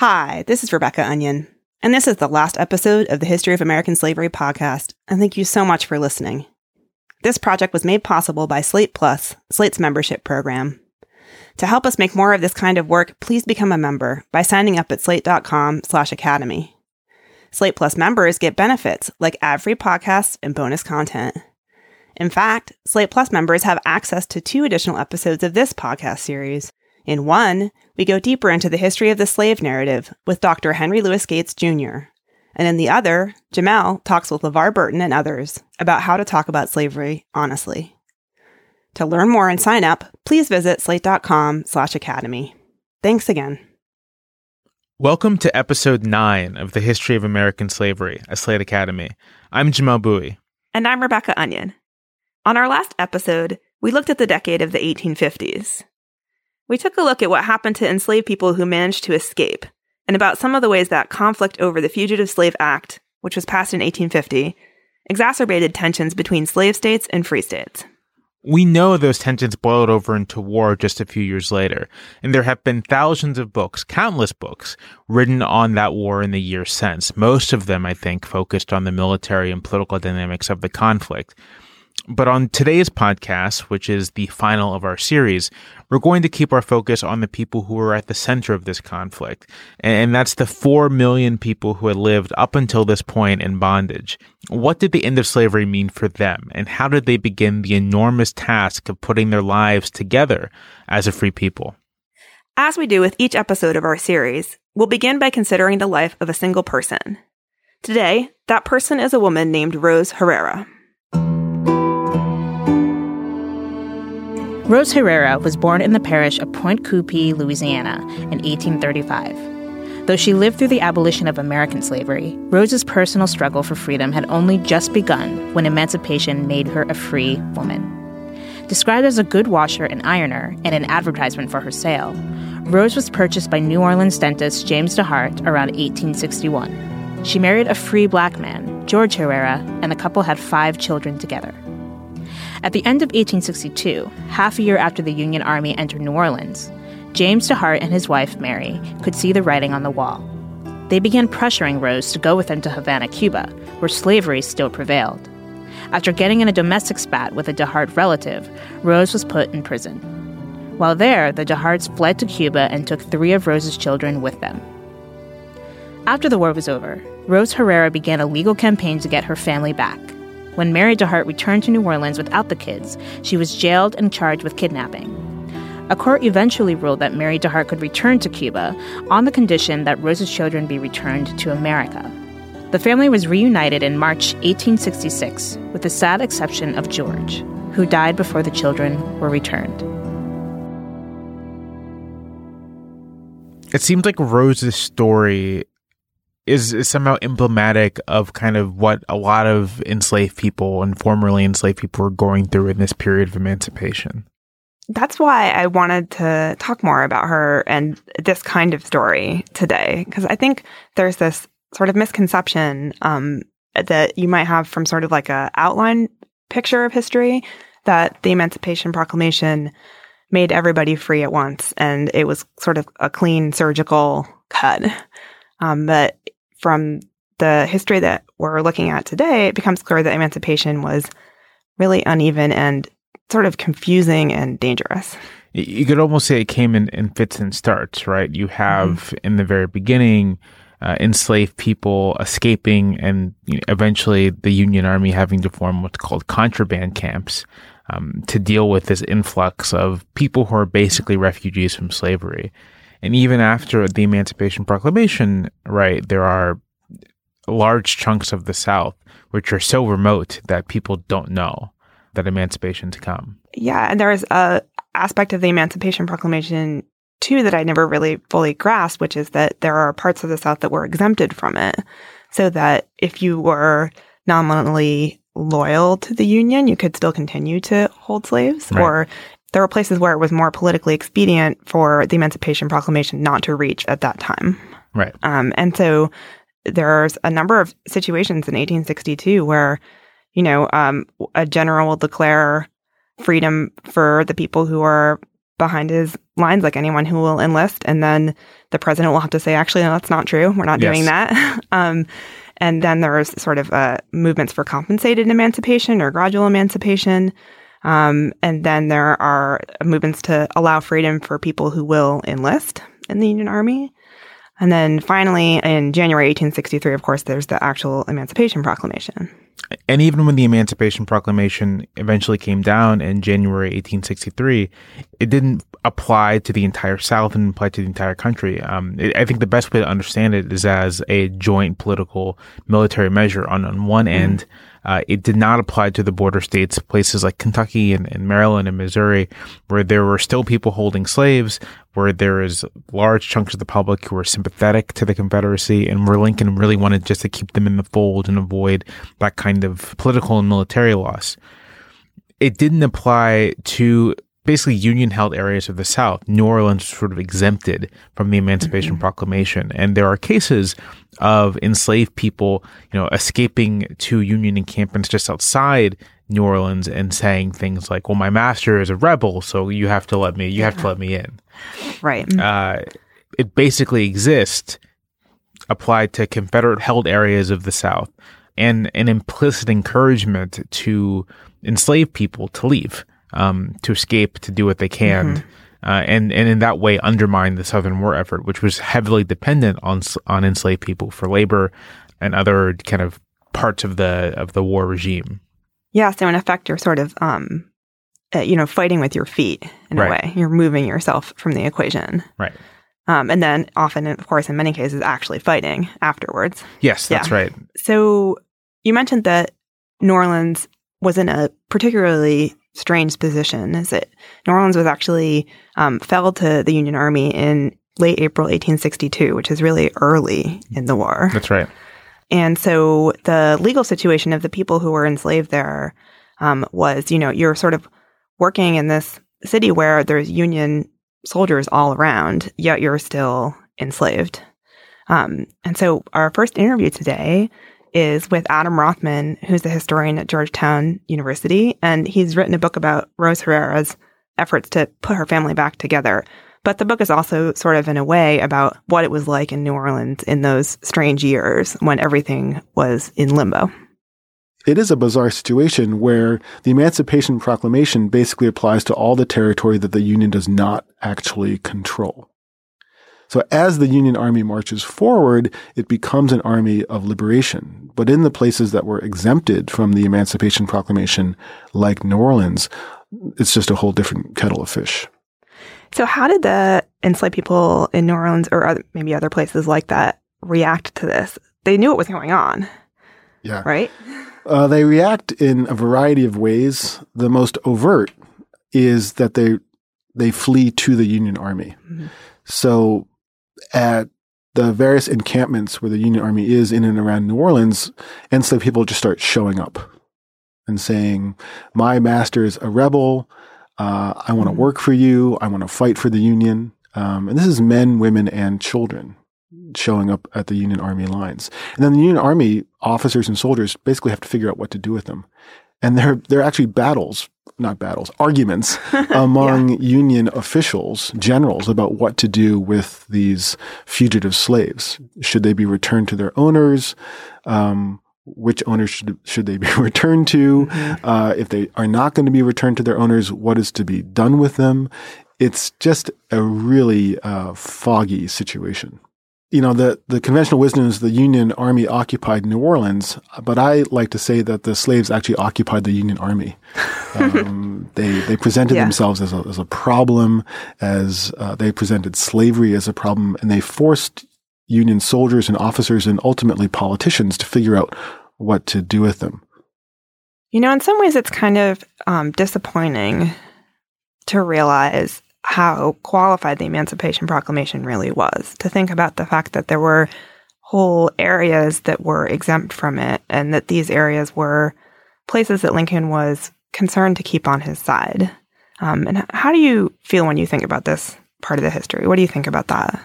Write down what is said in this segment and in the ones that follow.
Hi, this is Rebecca Onion, and this is the last episode of the History of American Slavery podcast, and thank you so much for listening. This project was made possible by Slate Plus, Slate's membership program. To help us make more of this kind of work, please become a member by signing up at slate.com slash academy. Slate Plus members get benefits like ad-free podcasts and bonus content. In fact, Slate Plus members have access to two additional episodes of this podcast series. In one, we go deeper into the history of the slave narrative with Dr. Henry Louis Gates Jr. And in the other, Jamelle talks with LeVar Burton and others about how to talk about slavery honestly. To learn more and sign up, please visit slate.com slash academy. Thanks again. Welcome to episode 9 of the History of American Slavery at Slate Academy. I'm Jamelle Bouie. And I'm Rebecca Onion. On our last episode, we looked at the decade of the 1850s. We took a look at what happened to enslaved people who managed to escape, and about some of the ways that conflict over the Fugitive Slave Act, which was passed in 1850, exacerbated tensions between slave states and free states. We know those tensions boiled over into war just a few years later, and there have been thousands of books, countless books, written on that war in the years since. Most of them, I think, focused on the military and political dynamics of the conflict. But on today's podcast, which is the final of our series, we're going to keep our focus on the people who are at the center of this conflict. And that's the 4 million people who had lived up until this point in bondage. What did the end of slavery mean for them? And how did they begin the enormous task of putting their lives together as a free people? As we do with each episode of our series, we'll begin by considering the life of a single person. Today, that person is a woman named Rose Herera. Rose Herera was born in the parish of Pointe Coupee, Louisiana, in 1835. Though she lived through the abolition of American slavery, Rose's personal struggle for freedom had only just begun when emancipation made her a free woman. Described as a good washer and ironer and an advertisement for her sale, Rose was purchased by New Orleans dentist James DeHart around 1861. She married a free black man, George Herera, and the couple had five children together. At the end of 1862, half a year after the Union Army entered New Orleans, James DeHart and his wife, Mary, could see the writing on the wall. They began pressuring Rose to go with them to Havana, Cuba, where slavery still prevailed. After getting in a domestic spat with a DeHart relative, Rose was put in prison. While there, the DeHarts fled to Cuba and took three of Rose's children with them. After the war was over, Rose Herera began a legal campaign to get her family back. When Mary DeHart returned to New Orleans without the kids, she was jailed and charged with kidnapping. A court eventually ruled that Mary DeHart could return to Cuba on the condition that Rose's children be returned to America. The family was reunited in March 1866, with the sad exception of George, who died before the children were returned. It seems like Rose's story is, is somehow emblematic of kind of what a lot of enslaved people and formerly enslaved people were going through in this period of emancipation. That's why I wanted to talk more about her and this kind of story today, because I think there's this sort of misconception um, that you might have from sort of like a outline picture of history that the Emancipation Proclamation made everybody free at once, and it was sort of a clean surgical cut. Um, but from the history that we're looking at today, it becomes clear that emancipation was really uneven and sort of confusing and dangerous. You could almost say it came in, in fits and starts, right? You have mm-hmm. in the very beginning uh, enslaved people escaping, and you know, eventually the Union Army having to form what's called contraband camps um, to deal with this influx of people who are basically refugees from slavery. And even after the Emancipation Proclamation, right, there are large chunks of the South which are so remote that people don't know that emancipation's come. Yeah, and there's a aspect of the Emancipation Proclamation too that I never really fully grasped, which is that there are parts of the South that were exempted from it. So that if you were nominally loyal to the Union, you could still continue to hold slaves. Right. Or there were places where it was more politically expedient for the Emancipation Proclamation not to reach at that time. Right. Um, and so there's a number of situations in 1862 where, you know, um, a general will declare freedom for the people who are behind his lines like anyone who will enlist. And then the president will have to say, actually, no, that's not true. We're not Yes. doing that. um, and then there's sort of uh, movements for compensated emancipation or gradual emancipation. Um, and then there are movements to allow freedom for people who will enlist in the Union Army. And then finally, in January 1863, of course, there's the actual Emancipation Proclamation. And even when the Emancipation Proclamation eventually came down in January 1863, it didn't apply to the entire South and apply to the entire country. Um, it, I think the best way to understand it is as a joint political military measure. On, on one end, uh, it did not apply to the border states, places like Kentucky and, and Maryland and Missouri, where there were still people holding slaves, where there is large chunks of the public who were sympathetic to the Confederacy, and where Lincoln really wanted just to keep them in the fold and avoid that kind of political and military loss. It didn't apply to basically union held areas of the South. New Orleans was sort of exempted from the Emancipation Proclamation. And there are cases of enslaved people, you know, escaping to Union encampments just outside New Orleans and saying things like, well, my master is a rebel, so you have to let me, you have to let me in. Right. Uh, it basically exists applied to Confederate held areas of the South and an implicit encouragement to enslaved people to leave, um, to escape, to do what they can. Uh, and, and in that way undermine the Southern war effort, which was heavily dependent on on enslaved people for labor and other kind of parts of the of the war regime. Yeah, so in effect, you're sort of, um, uh, you know, fighting with your feet in Right. a way. You're moving yourself from the equation. Right. Um, and then often, of course, in many cases, actually fighting afterwards. Yes, that's right. So you mentioned that New Orleans was in a particularly strange position. Is that New Orleans was actually um, fell to the Union Army in late April 1862, which is really early in the war. That's right. And so the legal situation of the people who were enslaved there um, was, you know, you're sort of working in this city where there's Union soldiers all around, yet you're still enslaved. Um, and so our first interview today is with Adam Rothman, who's a historian at Georgetown University, and he's written a book about Rose Herera's efforts to put her family back together. But the book is also sort of in a way about what it was like in New Orleans in those strange years when everything was in limbo. It is a bizarre situation where the Emancipation Proclamation basically applies to all the territory that the Union does not actually control. So as the Union Army marches forward, it becomes an army of liberation. But in the places that were exempted from the Emancipation Proclamation, like New Orleans, it's just a whole different kettle of fish. So, how did the enslaved people in New Orleans or other, maybe other places like that react to this? They knew what was going on, Yeah. right? Uh, they react in a variety of ways. The most overt is that they they flee to the Union Army. Mhm. So at the various encampments where the Union Army is in and around New Orleans, enslaved people just start showing up and saying, "My master is a rebel. Uh, I want to Mhm. work for you. I want to fight for the Union." Um, and this is men, women, and children showing up at the Union Army lines. And then the Union Army officers and soldiers basically have to figure out what to do with them. And there, there are actually battles, not battles, arguments among Union officials, generals, about what to do with these fugitive slaves. Should they be returned to their owners? Um, which owners should, should they be returned to? Mhm. Uh, if they are not going to be returned to their owners, what is to be done with them? It's just a really uh, foggy situation. You know, the, the conventional wisdom is the Union Army occupied New Orleans, but I like to say that the slaves actually occupied the Union Army. Um, they, they presented Yeah. themselves as a, as a problem, as uh, they presented slavery as a problem, and they forced Union soldiers and officers and ultimately politicians to figure out what to do with them. You know, in some ways, it's kind of um, disappointing to realize how qualified the Emancipation Proclamation really was. To think about the fact that there were whole areas that were exempt from it, and that these areas were places that Lincoln was concerned to keep on his side. Um, and how do you feel when you think about this part of the history? What do you think about that?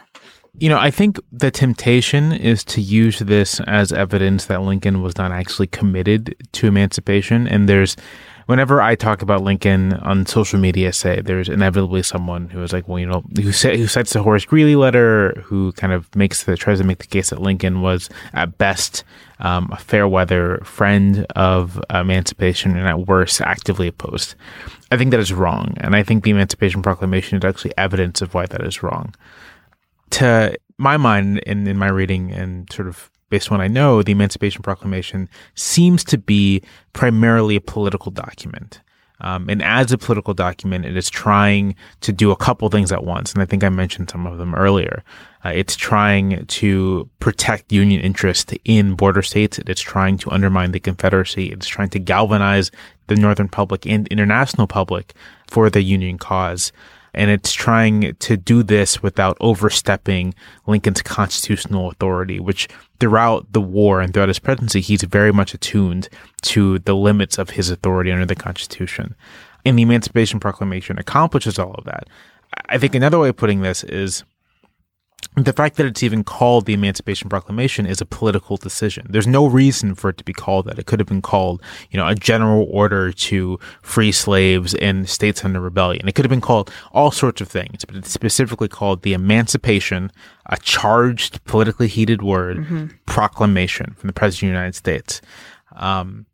You know, I think the temptation is to use this as evidence that Lincoln was not actually committed to emancipation. And there's whenever I talk about Lincoln on social media, say there's inevitably someone who is like, well, you know, who say, who cites the Horace Greeley letter, who kind of makes the tries to make the case that Lincoln was at best um, a fair weather friend of emancipation and at worst actively opposed. I think that is wrong, and I think the Emancipation Proclamation is actually evidence of why that is wrong. To my mind, in, in my reading and sort of based on what I know, the Emancipation Proclamation seems to be primarily a political document. Um, and as a political document, it is trying to do a couple things at once. And I think I mentioned some of them earlier. Uh, it's trying to protect Union interest in border states. It's trying to undermine the Confederacy. It's trying to galvanize the Northern public and international public for the Union cause and it's trying to do this without overstepping Lincoln's constitutional authority, which throughout the war and throughout his presidency, he's very much attuned to the limits of his authority under the Constitution. And the Emancipation Proclamation accomplishes all of that. I think another way of putting this is the fact that it's even called the Emancipation Proclamation is a political decision. There's no reason for it to be called that. It could have been called, you know, a general order to free slaves in states under rebellion. It could have been called all sorts of things, but it's specifically called the Emancipation, a charged, politically heated word, mm-hmm. proclamation from the President of the United States. Um,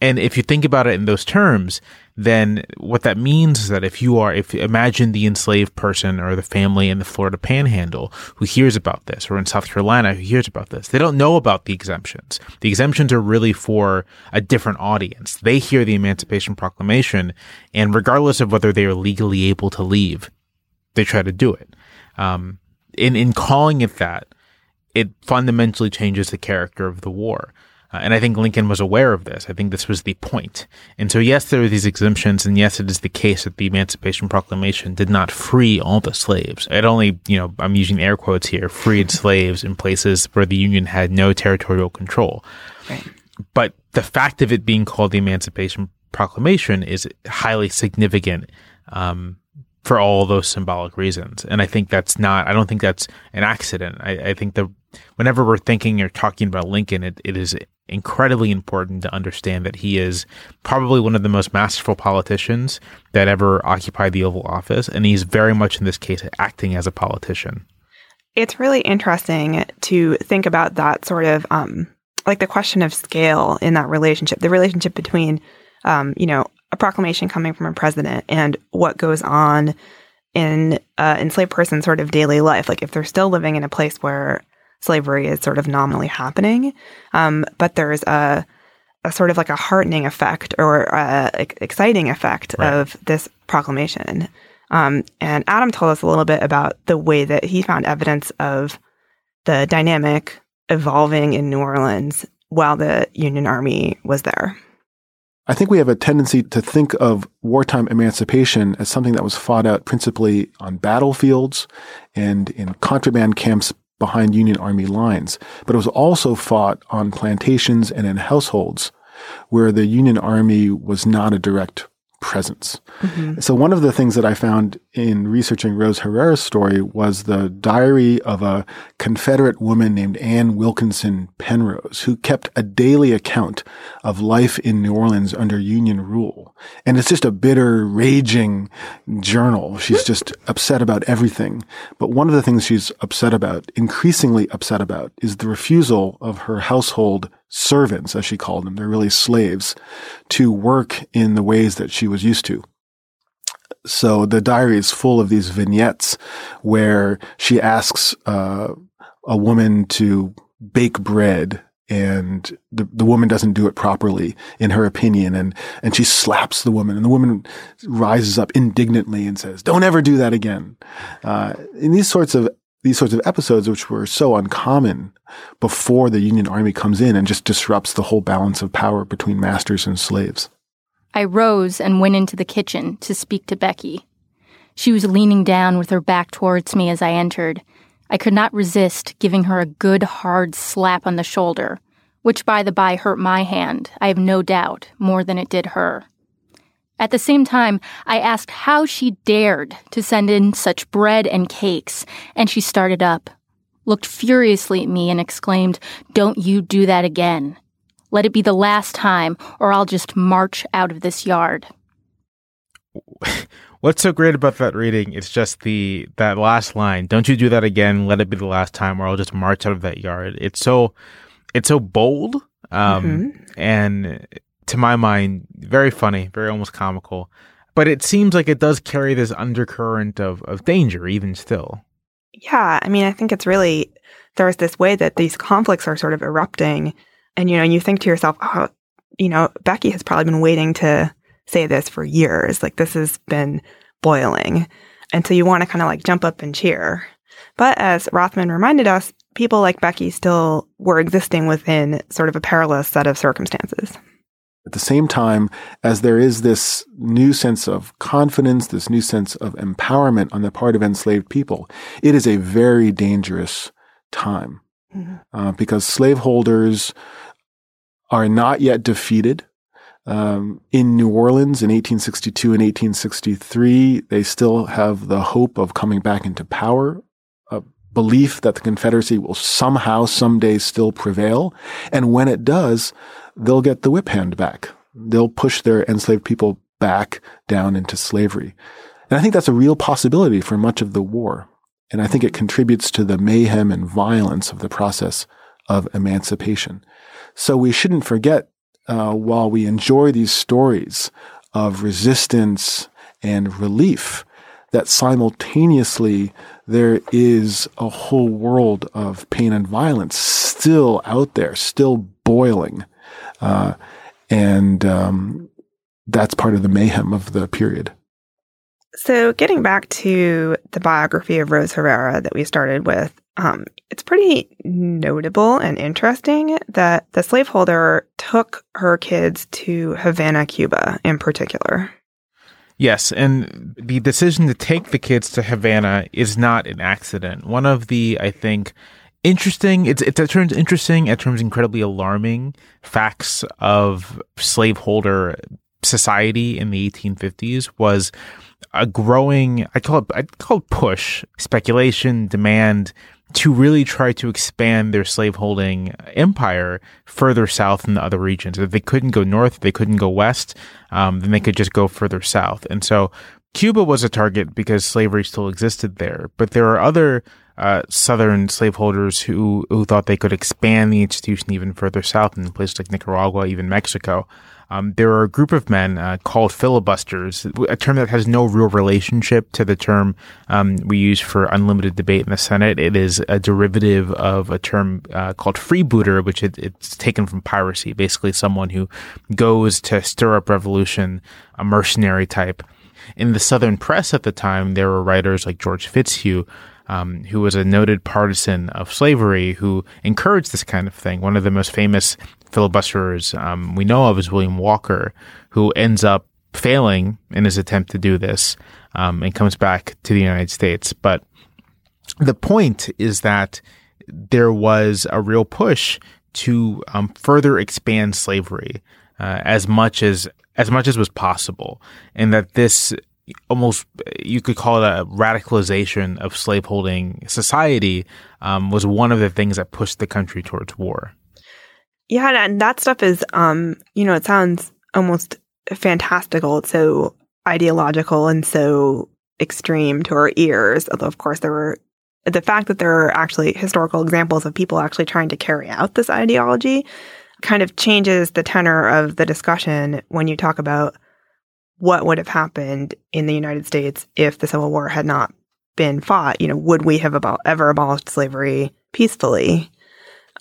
and if you think about it in those terms, then what that means is that if you are, if imagine the enslaved person or the family in the Florida panhandle who hears about this, or in South Carolina who hears about this, they don't know about the exemptions. The exemptions are really for a different audience. They hear the Emancipation Proclamation, and regardless of whether they are legally able to leave, they try to do it. Um, in in calling it that, it fundamentally changes the character of the war. Uh, and I think Lincoln was aware of this. I think this was the point. And so, yes, there are these exemptions, and yes, it is the case that the Emancipation Proclamation did not free all the slaves. It only, you know, I'm using air quotes here, freed slaves in places where the Union had no territorial control. Right. But the fact of it being called the Emancipation Proclamation is highly significant um, for all those symbolic reasons. And I think that's not, I don't think that's an accident. I, I think that whenever we're thinking or talking about Lincoln, it, it is incredibly important to understand that he is probably one of the most masterful politicians that ever occupied the Oval Office. And he's very much in this case acting as a politician. It's really interesting to think about that sort of, um, like the question of scale in that relationship, the relationship between, um, you know, a proclamation coming from a president and what goes on in uh, enslaved person's sort of daily life. Like if they're still living in a place where slavery is sort of nominally happening, um, but there's a, a sort of like a heartening effect or a exciting effect right. of this proclamation. Um, and Adam told us a little bit about the way that he found evidence of the dynamic evolving in New Orleans while the Union Army was there. I think we have a tendency to think of wartime emancipation as something that was fought out principally on battlefields and in contraband camps behind Union Army lines, but it was also fought on plantations and in households where the Union Army was not a direct presence. Mm-hmm. So one of the things that I found in researching Rose Herera's story was the diary of a Confederate woman named Anne Wilkinson Penrose, who kept a daily account of life in New Orleans under Union rule. And it's just a bitter, raging journal. She's just upset about everything. But one of the things she's upset about, increasingly upset about, is the refusal of her household servants, as she called them, they're really slaves, to work in the ways that she was used to. So the diary is full of these vignettes where she asks uh, a woman to bake bread and the, the woman doesn't do it properly in her opinion and and she slaps the woman and the woman rises up indignantly and says don't ever do that again uh, in these sorts of these sorts of episodes, which were so uncommon before the Union Army comes in and just disrupts the whole balance of power between masters and slaves. I rose and went into the kitchen to speak to Becky. She was leaning down with her back towards me as I entered. I could not resist giving her a good hard slap on the shoulder, which by the by hurt my hand, I have no doubt, more than it did her. At the same time, I asked how she dared to send in such bread and cakes, and she started up, looked furiously at me, and exclaimed, Don't you do that again. Let it be the last time, or I'll just march out of this yard. What's so great about that reading? It's just the that last line. Don't you do that again. Let it be the last time, or I'll just march out of that yard. It's so it's so bold, um, mm-hmm. and to my mind, very funny, very almost comical. But it seems like it does carry this undercurrent of of danger, even still. Yeah, I mean, I think it's really there's this way that these conflicts are sort of erupting, and you know, you think to yourself, oh, you know, Becky has probably been waiting to say this for years. Like this has been boiling. And so you want to kind of like jump up and cheer. But as Rothman reminded us, people like Becky still were existing within sort of a perilous set of circumstances. At the same time, as there is this new sense of confidence, this new sense of empowerment on the part of enslaved people, it is a very dangerous time mm-hmm. uh, because slaveholders are not yet defeated. Um, in New Orleans in 1862 and 1863, they still have the hope of coming back into power, a belief that the Confederacy will somehow, someday still prevail. And when it does, they'll get the whip hand back. They'll push their enslaved people back down into slavery. And I think that's a real possibility for much of the war. And I think it contributes to the mayhem and violence of the process of emancipation. So we shouldn't forget uh, while we enjoy these stories of resistance and relief, that simultaneously there is a whole world of pain and violence still out there, still boiling. Uh, and um, that's part of the mayhem of the period. So, getting back to the biography of Rose Herera that we started with, um, it's pretty notable and interesting that the slaveholder took her kids to Havana, Cuba, in particular. Yes, and the decision to take the kids to Havana is not an accident. One of the, I think, interesting, it's, terms interesting, at terms incredibly alarming facts of slaveholder society in the 1850s was a growing, I call it, I call it push, speculation, demand to really try to expand their slaveholding empire further south in the other regions. If they couldn't go north, they couldn't go west, um, then they could just go further south. And so Cuba was a target because slavery still existed there. But there are other uh, southern slaveholders who who thought they could expand the institution even further south in places like Nicaragua, even Mexico. Um, there are a group of men uh, called filibusters, a term that has no real relationship to the term um, we use for unlimited debate in the Senate. It is a derivative of a term uh, called freebooter, which it, it's taken from piracy, basically someone who goes to stir up revolution, a mercenary type. In the Southern press at the time, there were writers like George Fitzhugh um, who was a noted partisan of slavery, who encouraged this kind of thing. One of the most famous filibusterers um, we know of is William Walker, who ends up failing in his attempt to do this um, and comes back to the United States. But the point is that there was a real push to um, further expand slavery uh, as much as as much as was possible, and that this almost you could call it a radicalization of slaveholding society um, was one of the things that pushed the country towards war. Yeah, and that stuff is, um, you know, it sounds almost fantastical. It's so ideological and so extreme to our ears. Although, of course, there were the fact that there are actually historical examples of people actually trying to carry out this ideology kind of changes the tenor of the discussion when you talk about what would have happened in the United States if the Civil War had not been fought. You know, would we have about, ever abolished slavery peacefully?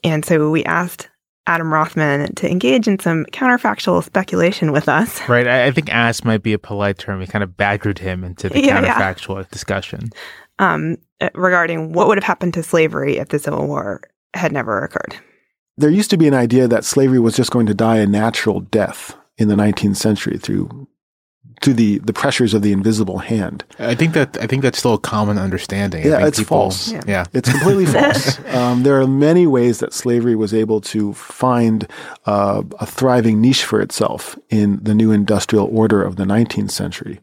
And so we asked Adam Rothman to engage in some counterfactual speculation with us. Right. I, I think ask might be a polite term. We kind of badgered him into the yeah, counterfactual yeah. discussion. Um, uh, regarding what would have happened to slavery if the Civil War had never occurred. There used to be an idea that slavery was just going to die a natural death in the 19th century through to the the pressures of the invisible hand. I think that I think that's still a common understanding. Yeah, it's people, false. Yeah. yeah. it's completely false. Um, there are many ways that slavery was able to find uh, a thriving niche for itself in the new industrial order of the 19th century,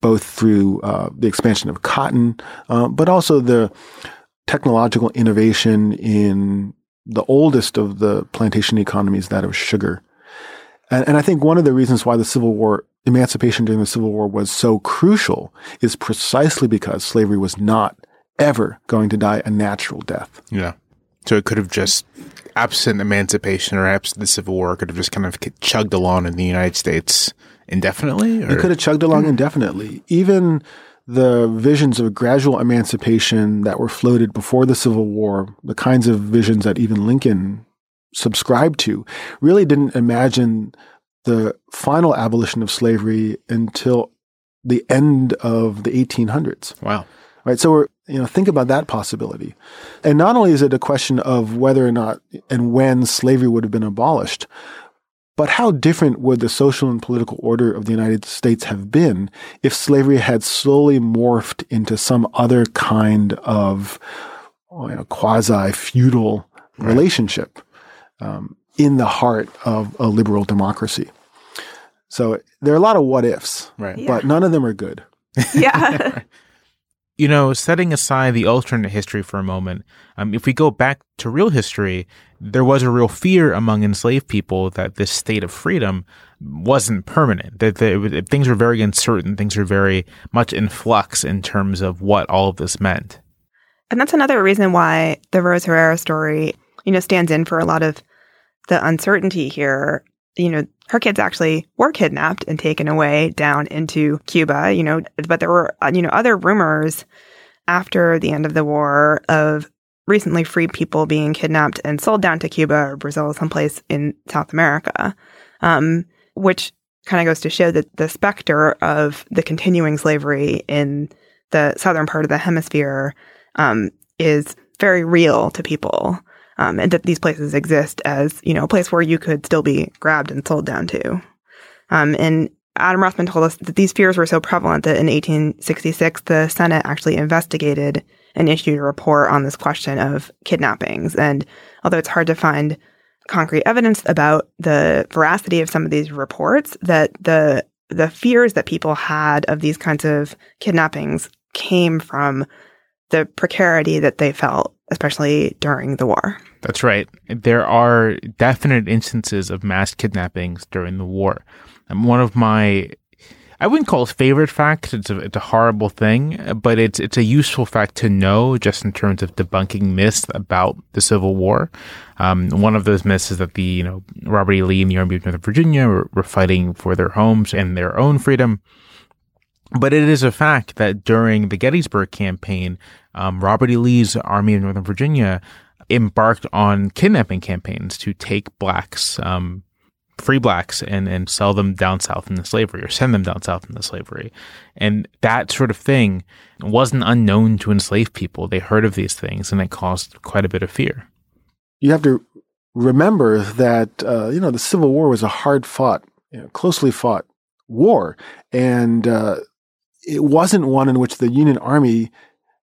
both through uh, the expansion of cotton, uh, but also the technological innovation in the oldest of the plantation economies, that of sugar. And, and I think one of the reasons why the Civil War, emancipation during the Civil War was so crucial is precisely because slavery was not ever going to die a natural death. Yeah. So it could have just, absent emancipation or absent the Civil War, could have just kind of chugged along in the United States indefinitely? Or? It could have chugged along indefinitely. Even the visions of gradual emancipation that were floated before the Civil War, the kinds of visions that even Lincoln subscribed to, really didn't imagine the final abolition of slavery until the end of the 1800s. Wow. Right. So we're, you know, think about that possibility. And not only is it a question of whether or not and when slavery would have been abolished, but how different would the social and political order of the United States have been if slavery had slowly morphed into some other kind of you know, quasi feudal right. relationship um, in the heart of a liberal democracy? So there are a lot of what ifs, right. but none of them are good. Yeah. you know, setting aside the alternate history for a moment, um, if we go back to real history, there was a real fear among enslaved people that this state of freedom wasn't permanent. That, that things were very uncertain. Things were very much in flux in terms of what all of this meant. And that's another reason why the Rose Herera story, you know, stands in for a lot of the uncertainty here. You know, her kids actually were kidnapped and taken away down into Cuba, you know, but there were, uh, you know, other rumors after the end of the war of recently freed people being kidnapped and sold down to Cuba or Brazil, someplace in South America, um, which kind of goes to show that the specter of the continuing slavery in the southern part of the hemisphere um, is very real to people um, and that these places exist as you know a place where you could still be grabbed and sold down to. Um, and Adam Rothman told us that these fears were so prevalent that in 1866 the Senate actually investigated and issued a report on this question of kidnappings. And although it's hard to find concrete evidence about the veracity of some of these reports, that the the fears that people had of these kinds of kidnappings came from the precarity that they felt, especially during the war. That's right. There are definite instances of mass kidnappings during the war. And one of my I wouldn't call it favorite fact. It's a, it's a horrible thing, but it's it's a useful fact to know just in terms of debunking myths about the Civil War. Um, one of those myths is that the you know Robert E. Lee and the Army of Northern Virginia were, were fighting for their homes and their own freedom. But it is a fact that during the Gettysburg campaign, um, Robert E. Lee's Army of Northern Virginia embarked on kidnapping campaigns to take blacks, um, free blacks, and, and sell them down south into slavery or send them down south into slavery. And that sort of thing wasn't unknown to enslaved people. They heard of these things and it caused quite a bit of fear. You have to remember that, uh, you know, the Civil War was a hard fought, you know, closely fought war. And, uh, it wasn't one in which the Union Army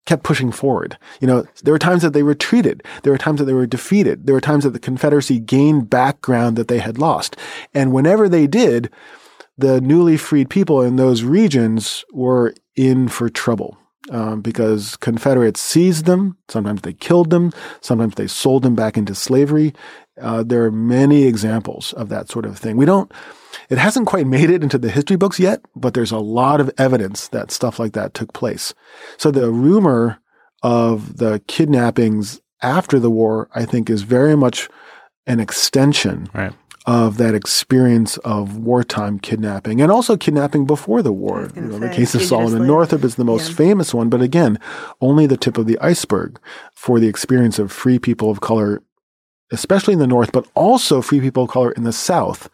kept pushing forward. You know, there were times that they retreated. There were times that they were defeated. There were times that the Confederacy gained background that they had lost. And whenever they did, the newly freed people in those regions were in for trouble. Um, because Confederates seized them. Sometimes they killed them. Sometimes they sold them back into slavery. Uh, there are many examples of that sort of thing. We don't, it hasn't quite made it into the history books yet, but there's a lot of evidence that stuff like that took place. So the rumor of the kidnappings after the war, I think, is very much an extension right. Of that experience of wartime kidnapping and also kidnapping before the war. You know, the case of Solomon Northup is the most yeah. famous one, but again, only the tip of the iceberg for the experience of free people of color especially in the North, but also free people of color in the South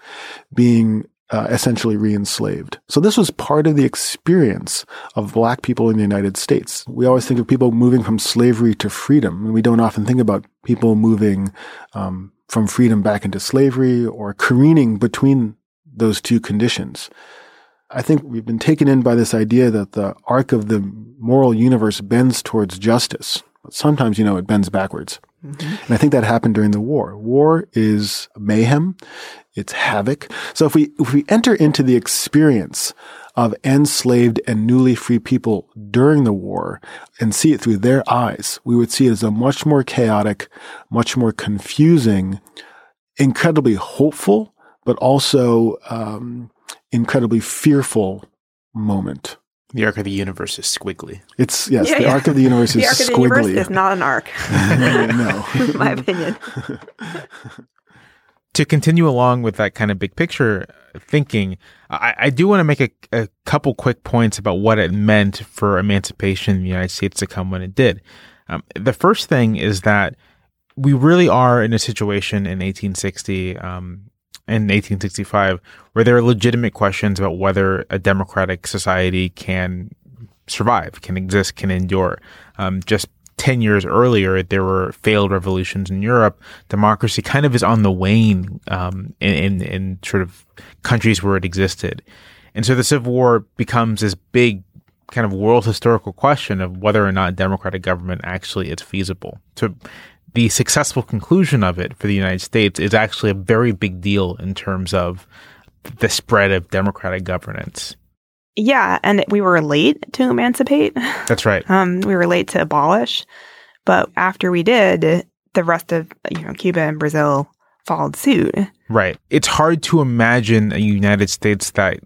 being uh, essentially re-enslaved. So this was part of the experience of black people in the United States. We always think of people moving from slavery to freedom, and we don't often think about people moving um, from freedom back into slavery or careening between those two conditions. I think we've been taken in by this idea that the arc of the moral universe bends towards justice. But sometimes, you know, it bends backwards. Mm-hmm. And I think that happened during the war. War is mayhem. It's havoc. So if we, if we enter into the experience of enslaved and newly free people during the war and see it through their eyes, we would see it as a much more chaotic, much more confusing, incredibly hopeful, but also um, incredibly fearful moment. The arc of the universe is squiggly. It's yes, Yeah, the yeah. arc of the universe is the is arc of the squiggly. universe is not an arc, no. in my opinion. to continue along with that kind of big picture thinking, I, I do want to make a, a couple quick points about what it meant for emancipation in the United States to come when it did. Um, the first thing is that we really are in a situation in 1860 um, and 1865 where there are legitimate questions about whether a democratic society can survive, can exist, can endure. Um, just 10 years earlier, there were failed revolutions in Europe. Democracy kind of is on the wane um, in, in, in sort of countries where it existed. And so the Civil War becomes this big kind of world historical question of whether or not democratic government actually is feasible. So the successful conclusion of it for the United States is actually a very big deal in terms of the spread of democratic governance. Yeah, and we were late to emancipate. That's right. Um, we were late to abolish, but after we did, the rest of you know Cuba and Brazil followed suit. Right. It's hard to imagine a United States that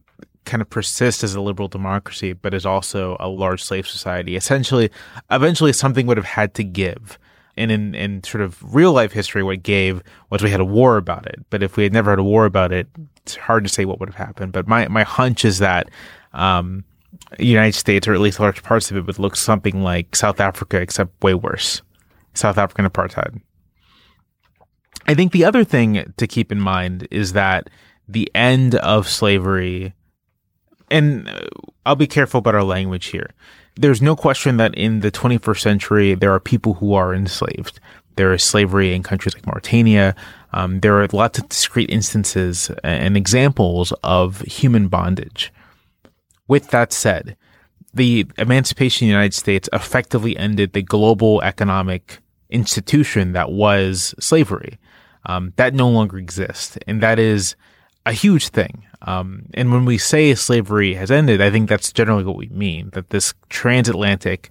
kind of persists as a liberal democracy, but is also a large slave society. Essentially, eventually something would have had to give. And in, in sort of real life history, what gave was we had a war about it. But if we had never had a war about it, it's hard to say what would have happened. But my, my hunch is that um, the United States, or at least large parts of it, would look something like South Africa, except way worse. South African apartheid. I think the other thing to keep in mind is that the end of slavery, and uh, I'll be careful about our language here. There's no question that in the 21st century, there are people who are enslaved. There is slavery in countries like Mauritania. Um, there are lots of discrete instances and examples of human bondage. With that said, the emancipation of the United States effectively ended the global economic institution that was slavery. Um, that no longer exists. And that is a huge thing. Um, and when we say slavery has ended, I think that's generally what we mean that this transatlantic,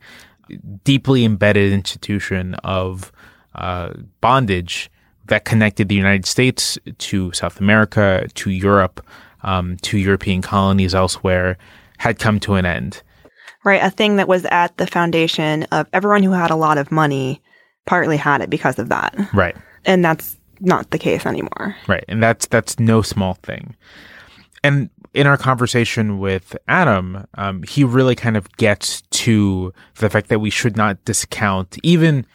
deeply embedded institution of uh, bondage that connected the United States to South America, to Europe, um, to European colonies elsewhere had come to an end. Right, a thing that was at the foundation of everyone who had a lot of money partly had it because of that. Right. And that's not the case anymore. Right. And that's that's no small thing. And in our conversation with Adam, um, he really kind of gets to the fact that we should not discount even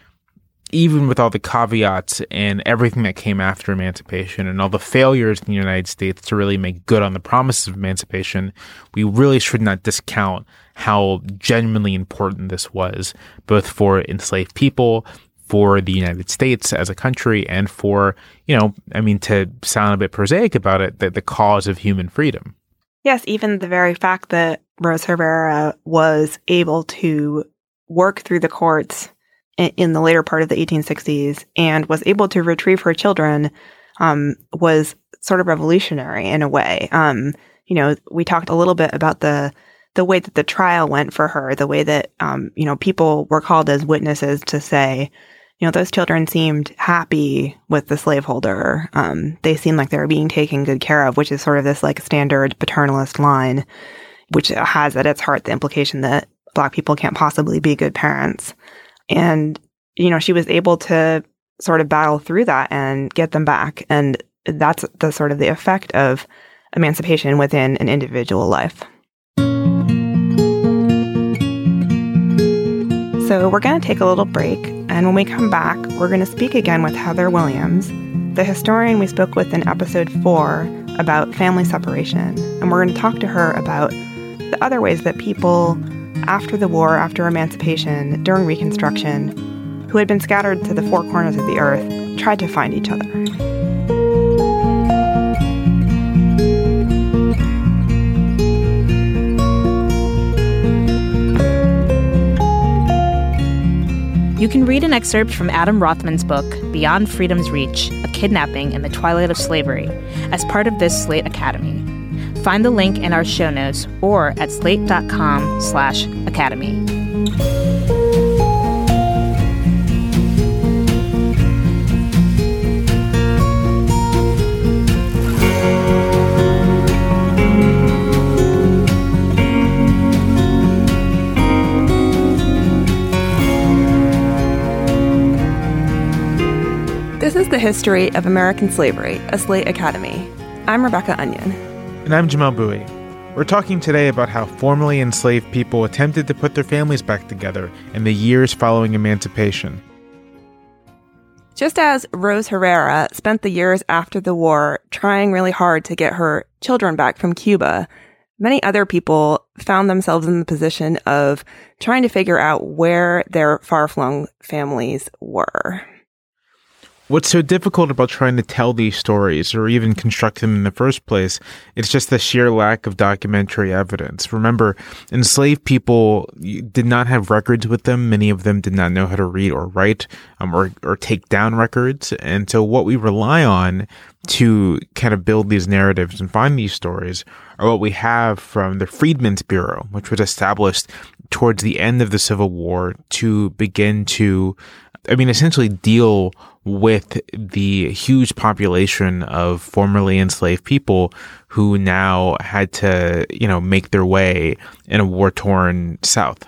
even with all the caveats and everything that came after emancipation and all the failures in the United States to really make good on the promises of emancipation, we really should not discount how genuinely important this was, both for enslaved people, for the United States as a country, and for, you know, I mean, to sound a bit prosaic about it, the, the cause of human freedom. Yes, even the very fact that Rose Herera was able to work through the courts in, the later part of the 1860s and was able to retrieve her children um, was sort of revolutionary in a way. Um, you know, we talked a little bit about the the way that the trial went for her, the way that um, you know people were called as witnesses to say, you know, those children seemed happy with the slaveholder. Um, they seemed like they were being taken good care of, which is sort of this like standard paternalist line, which has at its heart the implication that black people can't possibly be good parents. And, you know, she was able to sort of battle through that and get them back. And that's the sort of the effect of emancipation within an individual life. So we're going to take a little break. And when we come back, we're going to speak again with Heather Williams, the historian we spoke with in episode four about family separation. And we're going to talk to her about the other ways that people after the war, after emancipation, during Reconstruction, who had been scattered to the four corners of the earth, tried to find each other. You can read an excerpt from Adam Rothman's book, Beyond Freedom's Reach A Kidnapping in the Twilight of Slavery, as part of this Slate Academy. Find the link in our show notes or at slate.com slash academy. The history of American slavery, a Slate Academy. I'm Rebecca Onion. And I'm Jamelle Bouie. We're talking today about how formerly enslaved people attempted to put their families back together in the years following emancipation. Just as Rose Herera spent the years after the war trying really hard to get her children back from Cuba, many other people found themselves in the position of trying to figure out where their far flung families were. What's so difficult about trying to tell these stories or even construct them in the first place? It's just the sheer lack of documentary evidence. Remember, enslaved people did not have records with them. Many of them did not know how to read or write um, or, or take down records. And so what we rely on to kind of build these narratives and find these stories are what we have from the Freedmen's Bureau, which was established towards the end of the Civil War to begin to, I mean, essentially deal with the huge population of formerly enslaved people who now had to, you know, make their way in a war torn South.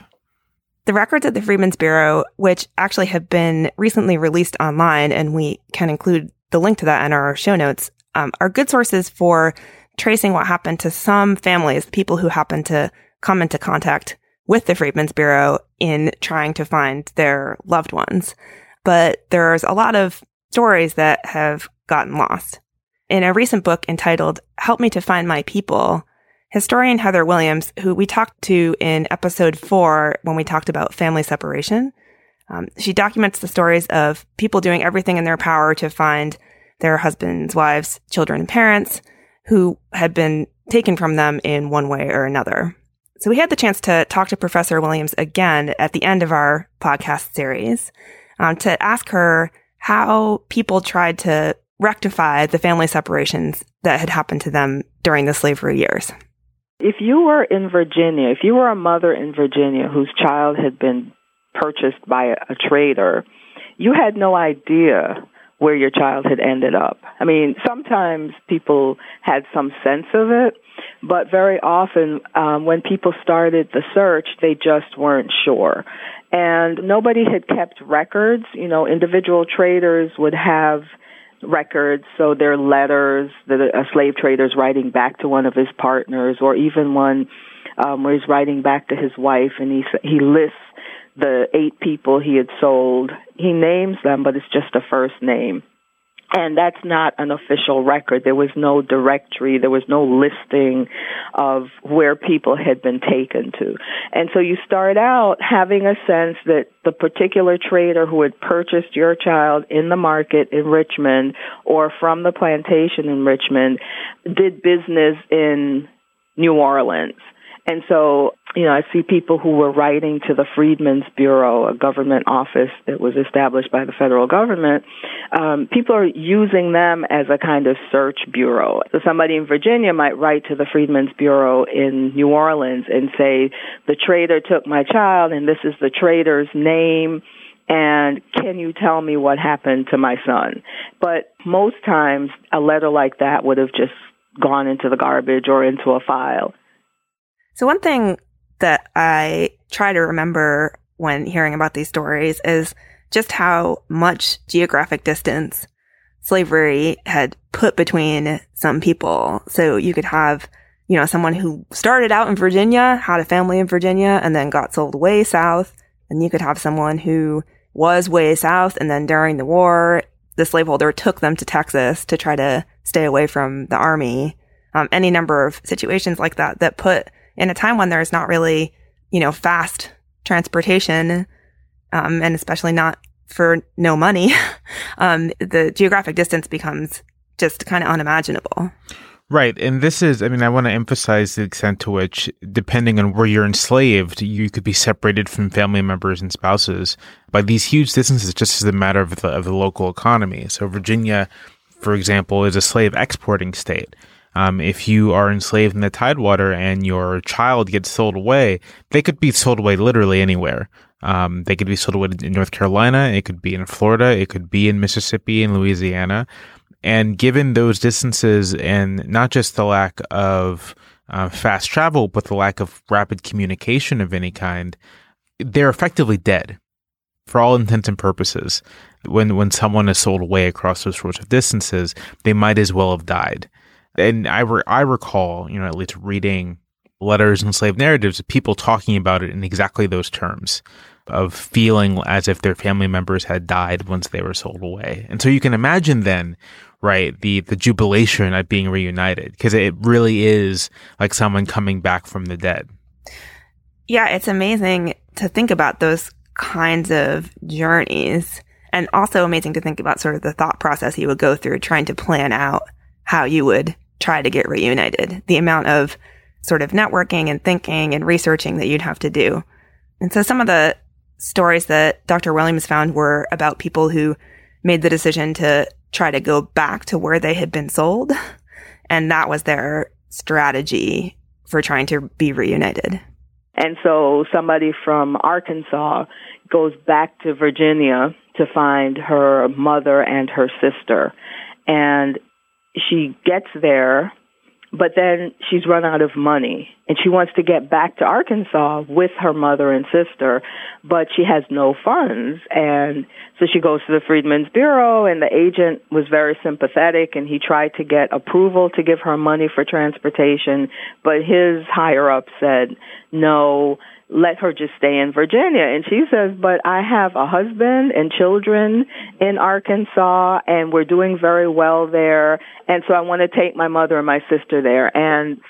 The records of the Freedmen's Bureau, which actually have been recently released online, and we can include the link to that in our show notes, um, are good sources for tracing what happened to some families, people who happened to come into contact with the Freedmen's Bureau in trying to find their loved ones but there's a lot of stories that have gotten lost. In a recent book entitled Help Me to Find My People, historian Heather Williams, who we talked to in episode four when we talked about family separation, um, she documents the stories of people doing everything in their power to find their husbands, wives, children, and parents who had been taken from them in one way or another. So we had the chance to talk to Professor Williams again at the end of our podcast series um, to ask her how people tried to rectify the family separations that had happened to them during the slavery years. If you were in Virginia, if you were a mother in Virginia whose child had been purchased by a, a trader, you had no idea where your child had ended up. I mean, sometimes people had some sense of it, but very often um, when people started the search, they just weren't sure and nobody had kept records. You know, individual traders would have records, so their letters, the a slave trader's writing back to one of his partners, or even one um, where he's writing back to his wife, and he he lists the eight people he had sold. He names them, but it's just a first name. And that's not an official record. There was no directory. There was no listing of where people had been taken to. And so you start out having a sense that the particular trader who had purchased your child in the market in Richmond or from the plantation in Richmond did business in New Orleans. And so, you know, I see people who were writing to the Freedmen's Bureau, a government office that was established by the federal government. Um, people are using them as a kind of search bureau. So somebody in Virginia might write to the Freedmen's Bureau in New Orleans and say, the trader took my child and this is the trader's name and can you tell me what happened to my son? But most times a letter like that would have just gone into the garbage or into a file. So one thing that I try to remember when hearing about these stories is just how much geographic distance slavery had put between some people. So you could have, you know, someone who started out in Virginia, had a family in Virginia, and then got sold way south. And you could have someone who was way south, and then during the war, the slaveholder took them to Texas to try to stay away from the army. Um, any number of situations like that that put in a time when there's not really, you know, fast transportation, um, and especially not for no money, um, the geographic distance becomes just kind of unimaginable. Right. And this is, I mean, I want to emphasize the extent to which, depending on where you're enslaved, you could be separated from family members and spouses by these huge distances just as a matter of the, of the local economy. So, Virginia, for example, is a slave exporting state. Um, if you are enslaved in the Tidewater and your child gets sold away, they could be sold away literally anywhere. Um, they could be sold away in North Carolina. It could be in Florida. It could be in Mississippi and Louisiana. And given those distances and not just the lack of uh, fast travel, but the lack of rapid communication of any kind, they're effectively dead for all intents and purposes. When when someone is sold away across those sorts of distances, they might as well have died. And I re- I recall, you know, at least reading letters and slave narratives of people talking about it in exactly those terms of feeling as if their family members had died once they were sold away. And so you can imagine then, right, the the jubilation at being reunited because it really is like someone coming back from the dead. Yeah, it's amazing to think about those kinds of journeys and also amazing to think about sort of the thought process you would go through trying to plan out how you would try to get reunited. The amount of sort of networking and thinking and researching that you'd have to do. And so some of the stories that Dr. Williams found were about people who made the decision to try to go back to where they had been sold. And that was their strategy for trying to be reunited. And so somebody from Arkansas goes back to Virginia to find her mother and her sister. And she gets there but then she's run out of money and she wants to get back to Arkansas with her mother and sister, but she has no funds. And so she goes to the Freedmen's Bureau and the agent was very sympathetic and he tried to get approval to give her money for transportation, but his higher up said, no, let her just stay in Virginia. And she says, but I have a husband and children in Arkansas and we're doing very well there. And so I want to take my mother and my sister there. And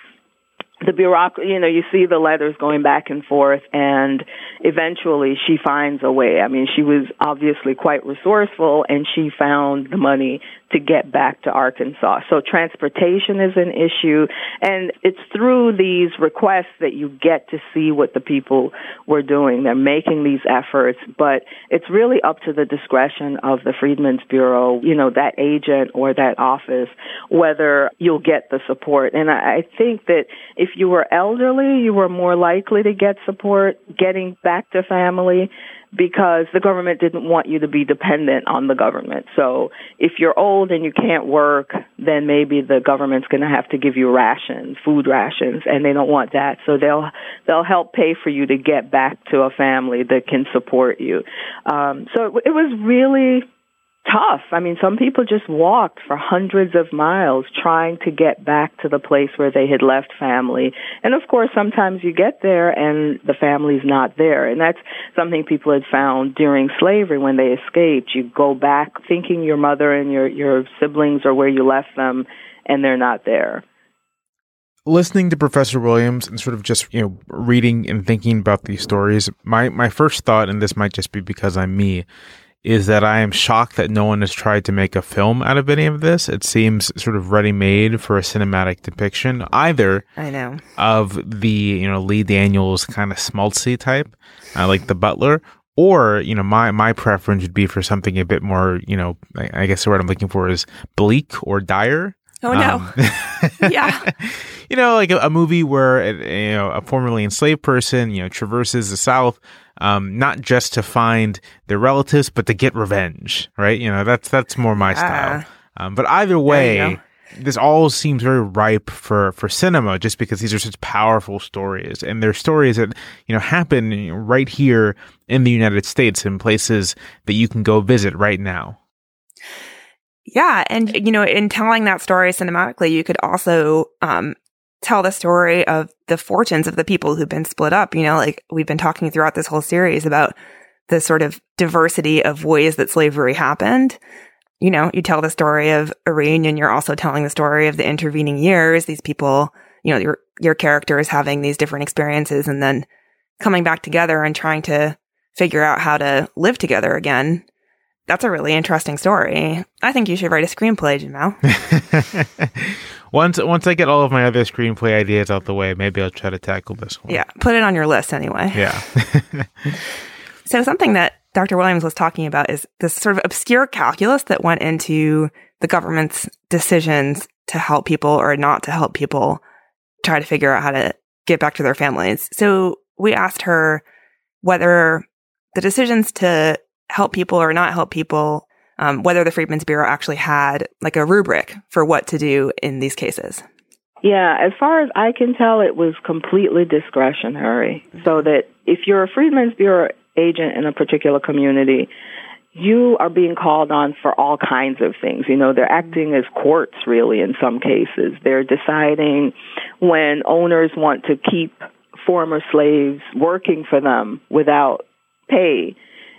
the bureaucracy, you know, you see the letters going back and forth and eventually she finds a way. I mean, she was obviously quite resourceful and she found the money to get back to Arkansas. So transportation is an issue and it's through these requests that you get to see what the people were doing. They're making these efforts, but it's really up to the discretion of the Freedmen's Bureau, you know, that agent or that office, whether you'll get the support. And I think that if you were elderly, you were more likely to get support getting back to family because the government didn't want you to be dependent on the government. So if you're old and you can't work, then maybe the government's going to have to give you rations, food rations, and they don't want that. So they'll they'll help pay for you to get back to a family that can support you. Um, so it, it was really tough. I mean, some people just walked for hundreds of miles trying to get back to the place where they had left family. And of course, sometimes you get there and the family's not there. And that's something people had found during slavery when they escaped. You go back thinking your mother and your, your siblings are where you left them and they're not there listening to Professor Williams and sort of just you know reading and thinking about these stories, my my first thought, and this might just be because I'm me, is that I am shocked that no one has tried to make a film out of any of this. It seems sort of ready made for a cinematic depiction, either I know of the you know Lee Daniels kind of schmaltzy type, uh, like the Butler, or you know my my preference would be for something a bit more you know I, I guess the word I'm looking for is bleak or dire. Oh no. Um, yeah. You know, like a, a, movie where you know a formerly enslaved person, you know, traverses the South, um, not just to find their relatives, but to get revenge, right? You know, that's that's more my style. Um, but either way, this all seems very ripe for for cinema, just because these are such powerful stories, and they're stories that you know happen right here in the United States, in places that you can go visit right now. Yeah. And, you know, in telling that story cinematically, you could also, um, tell the story of the fortunes of the people who've been split up. You know, like we've been talking throughout this whole series about the sort of diversity of ways that slavery happened. You know, you tell the story of a reunion. You're also telling the story of the intervening years. These people, you know, your, your character is having these different experiences and then coming back together and trying to figure out how to live together again that's a really interesting story. I think you should write a screenplay, Jamelle. once once I get all of my other screenplay ideas out the way, maybe I'll try to tackle this one. Yeah, put it on your list anyway. Yeah. so something that Dr. Williams was talking about is this sort of obscure calculus that went into the government's decisions to help people or not to help people try to figure out how to get back to their families. So we asked her whether the decisions to help people or not help people, um, whether the Freedmen's Bureau actually had like a rubric for what to do in these cases. Yeah, as far as I can tell, it was completely discretionary. So that if you're a Freedmen's Bureau agent in a particular community, you are being called on for all kinds of things. You know, they're acting as courts really in some cases. They're deciding when owners want to keep former slaves working for them without pay.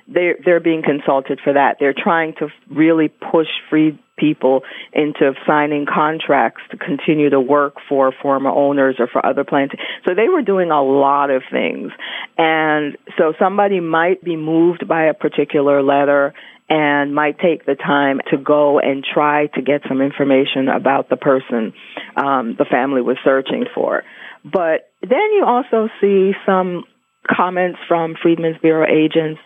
They're, they're being consulted for that. They're trying to really push free people into signing contracts to continue to work for former owners or for other plants. So they were doing a lot of things. And so somebody might be moved by a particular letter and might take the time to go and try to get some information about the person um, the family was searching for. But then you also see some comments from Freedmen's Bureau agents,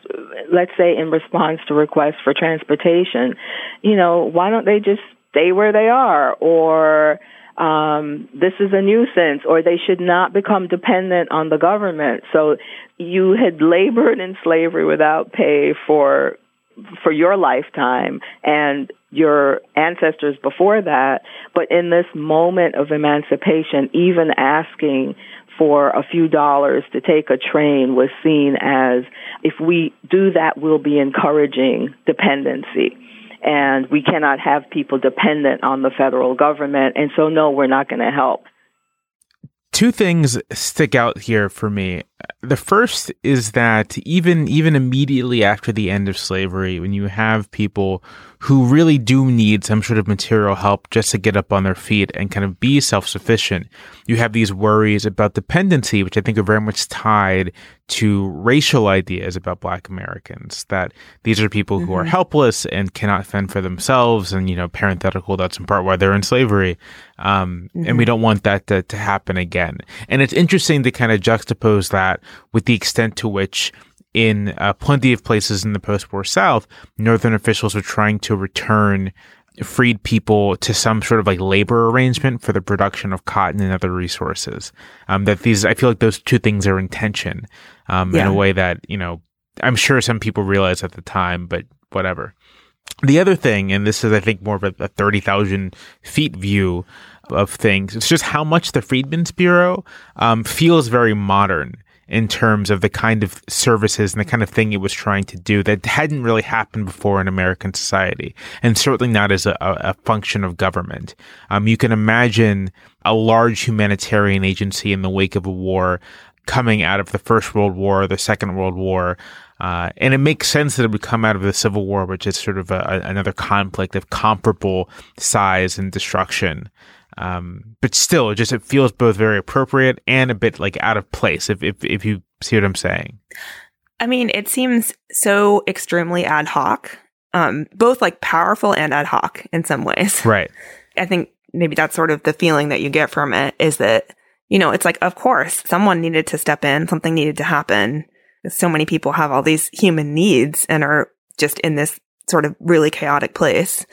let's say in response to requests for transportation, you know, why don't they just stay where they are? Or, um, this is a nuisance, or they should not become dependent on the government. So you had labored in slavery without pay for for your lifetime and your ancestors before that, but in this moment of emancipation, even asking for a few dollars to take a train was seen as if we do that, we'll be encouraging dependency. And we cannot have people dependent on the federal government. And so, no, we're not going to help. Two things stick out here for me. The first is that even even immediately after the end of slavery, when you have people who really do need some sort of material help just to get up on their feet and kind of be self sufficient. You have these worries about dependency, which I think are very much tied to racial ideas about Black Americans. That these are people mm-hmm. who are mm-hmm. helpless and cannot fend for themselves. And, you know, parenthetical, that's in part why they're in slavery. Um, mm-hmm. And we mm-hmm. don't want that to, to happen again. And it's interesting to kind of juxtapose that with the extent to which in uh, plenty of places in the post-war South, Northern officials were trying to return freed people to some sort of like labor arrangement for the production of cotton and other resources. Um, that these, I feel like those two things are in tension um, yeah. in a way that you know I'm sure some people realize at the time, but whatever. The other thing, and this is I think more of a, a thirty thousand feet view of things, it's just how much the Freedmen's Bureau um, feels very modern in terms of the kind of services and the kind of thing it was trying to do that hadn't really happened before in American society, and certainly not as a, a function of government. Um, you can imagine a large humanitarian agency in the wake of a war coming out of the First World War, the Second World War. Uh, and it makes sense that it would come out of the Civil War, which is sort of a, another conflict of comparable size and destruction. Um, but still, it just it feels both very appropriate and a bit like out of place. If if if you see what I'm saying. I mean, it seems so extremely ad hoc, um, both like powerful and ad hoc in some ways. Right. I think maybe that's sort of the feeling that you get from it is that you know it's like of course someone needed to step in, something needed to happen. So many people have all these human needs and are just in this sort of really chaotic place.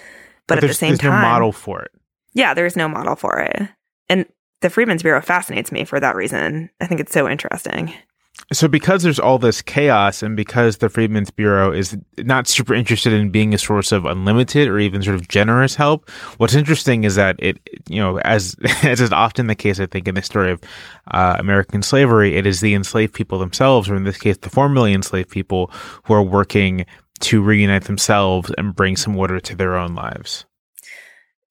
But, but at the same time, there's no model for it yeah, there's no model for it. And the Freedmen's Bureau fascinates me for that reason. I think it's so interesting. So, because there's all this chaos, and because the Freedmen's Bureau is not super interested in being a source of unlimited or even sort of generous help, what's interesting is that it, you know, as as is often the case, I think in the story of uh, American slavery, it is the enslaved people themselves, or in this case, the formerly enslaved people, who are working to reunite themselves and bring some order to their own lives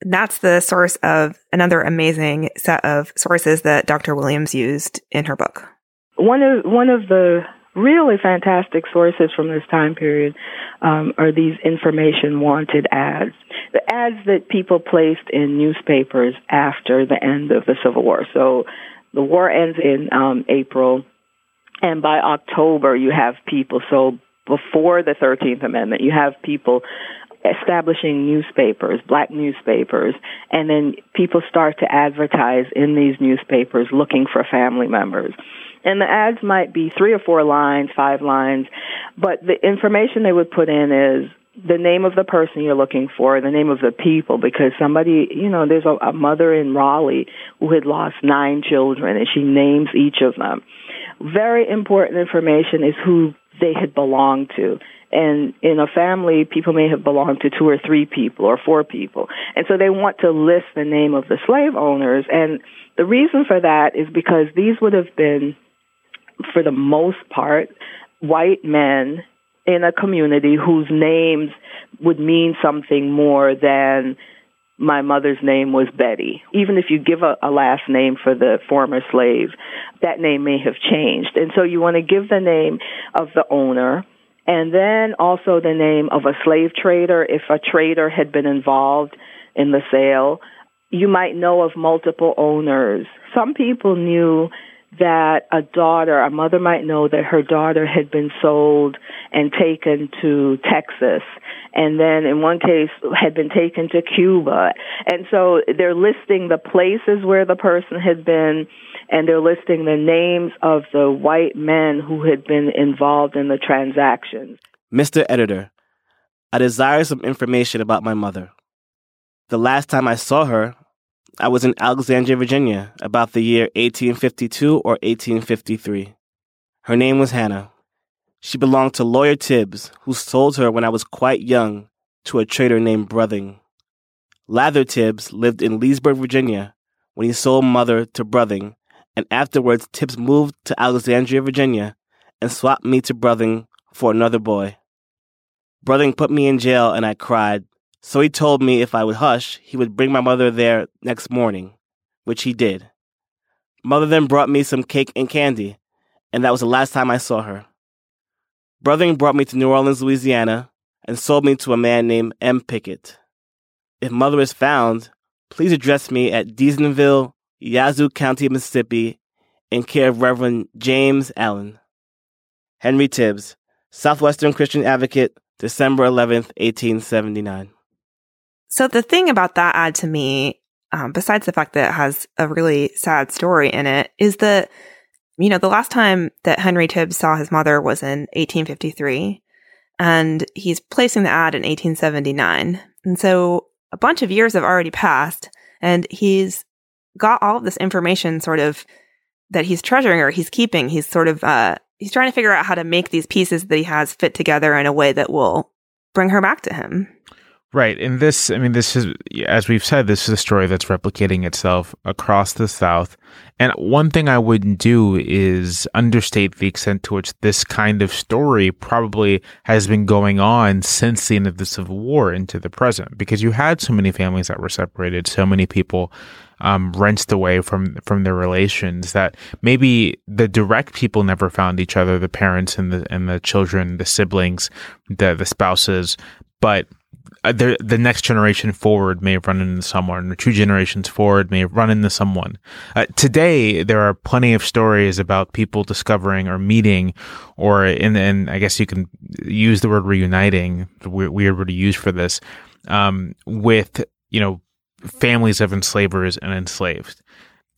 that's the source of another amazing set of sources that Dr. Williams used in her book. One of one of the really fantastic sources from this time period um, are these information wanted ads. The ads that people placed in newspapers after the end of the Civil War. So the war ends in um, April, and by October you have people. So before the 13th Amendment, you have people establishing newspapers, black newspapers, and then people start to advertise in these newspapers looking for family members. And the ads might be three or four lines, five lines, but the information they would put in is the name of the person you're looking for, the name of the people, because somebody, you know, there's a, a mother in Raleigh who had lost nine children, and she names each of them. Very important information is who they had belonged to. And in a family, people may have belonged to two or three people or four people. And so they want to list the name of the slave owners. And the reason for that is because these would have been, for the most part, white men in a community whose names would mean something more than my mother's name was Betty. Even if you give a, a, last name for the former slave, that name may have changed. And so you want to give the name of the owner and then also the name of a slave trader if a trader had been involved in the sale. You might know of multiple owners. Some people knew that a daughter, a mother might know that her daughter had been sold and taken to Texas and then in one case had been taken to Cuba. And so they're listing the places where the person had been and they're listing the names of the white men who had been involved in the transactions. Mr. Editor, I desire some information about my mother. The last time I saw her, I was in Alexandria, Virginia, about the year 1852 or 1853. Her name was Hannah. She belonged to Lawyer Tibbs, who sold her when I was quite young to a trader named Brothing. Lather Tibbs lived in Leesburg, Virginia, when he sold mother to Brothing, and afterwards Tibbs moved to Alexandria, Virginia, and swapped me to Brothing for another boy. Brothing put me in jail, and I cried, so he told me if I would hush, he would bring my mother there next morning, which he did. Mother then brought me some cake and candy, and that was the last time I saw her. Brothering brought me to New Orleans, Louisiana, and sold me to a man named M. Pickett. If mother is found, please address me at Deasonville, Yazoo County, Mississippi, in care of Reverend James Allen. Henry Tibbs, Southwestern Christian Advocate, December 11th, 1879. So the thing about that ad to me, um, besides the fact that it has a really sad story in it, is that you know, the last time that Henry Tibbs saw his mother was in 1853, and he's placing the ad in 1879. And so a bunch of years have already passed, and he's got all of this information sort of that he's treasuring or he's keeping. He's sort of, uh, he's trying to figure out how to make these pieces that he has fit together in a way that will bring her back to him. Right. And this, I mean, this is, as we've said, this is a story that's replicating itself across the South. And one thing I wouldn't do is understate the extent to which this kind of story probably has been going on since the end of the Civil War into the present, because you had so many families that were separated, so many people um, wrenched away from from their relations that maybe the direct people never found each other, the parents and the and the children, the siblings, the the spouses, but uh, the the next generation forward may have run into someone, or two generations forward may have run into someone. Uh, today, there are plenty of stories about people discovering or meeting, or in and I guess you can use the word reuniting, weird, weird word to use for this, um, with you know families of enslavers and enslaved.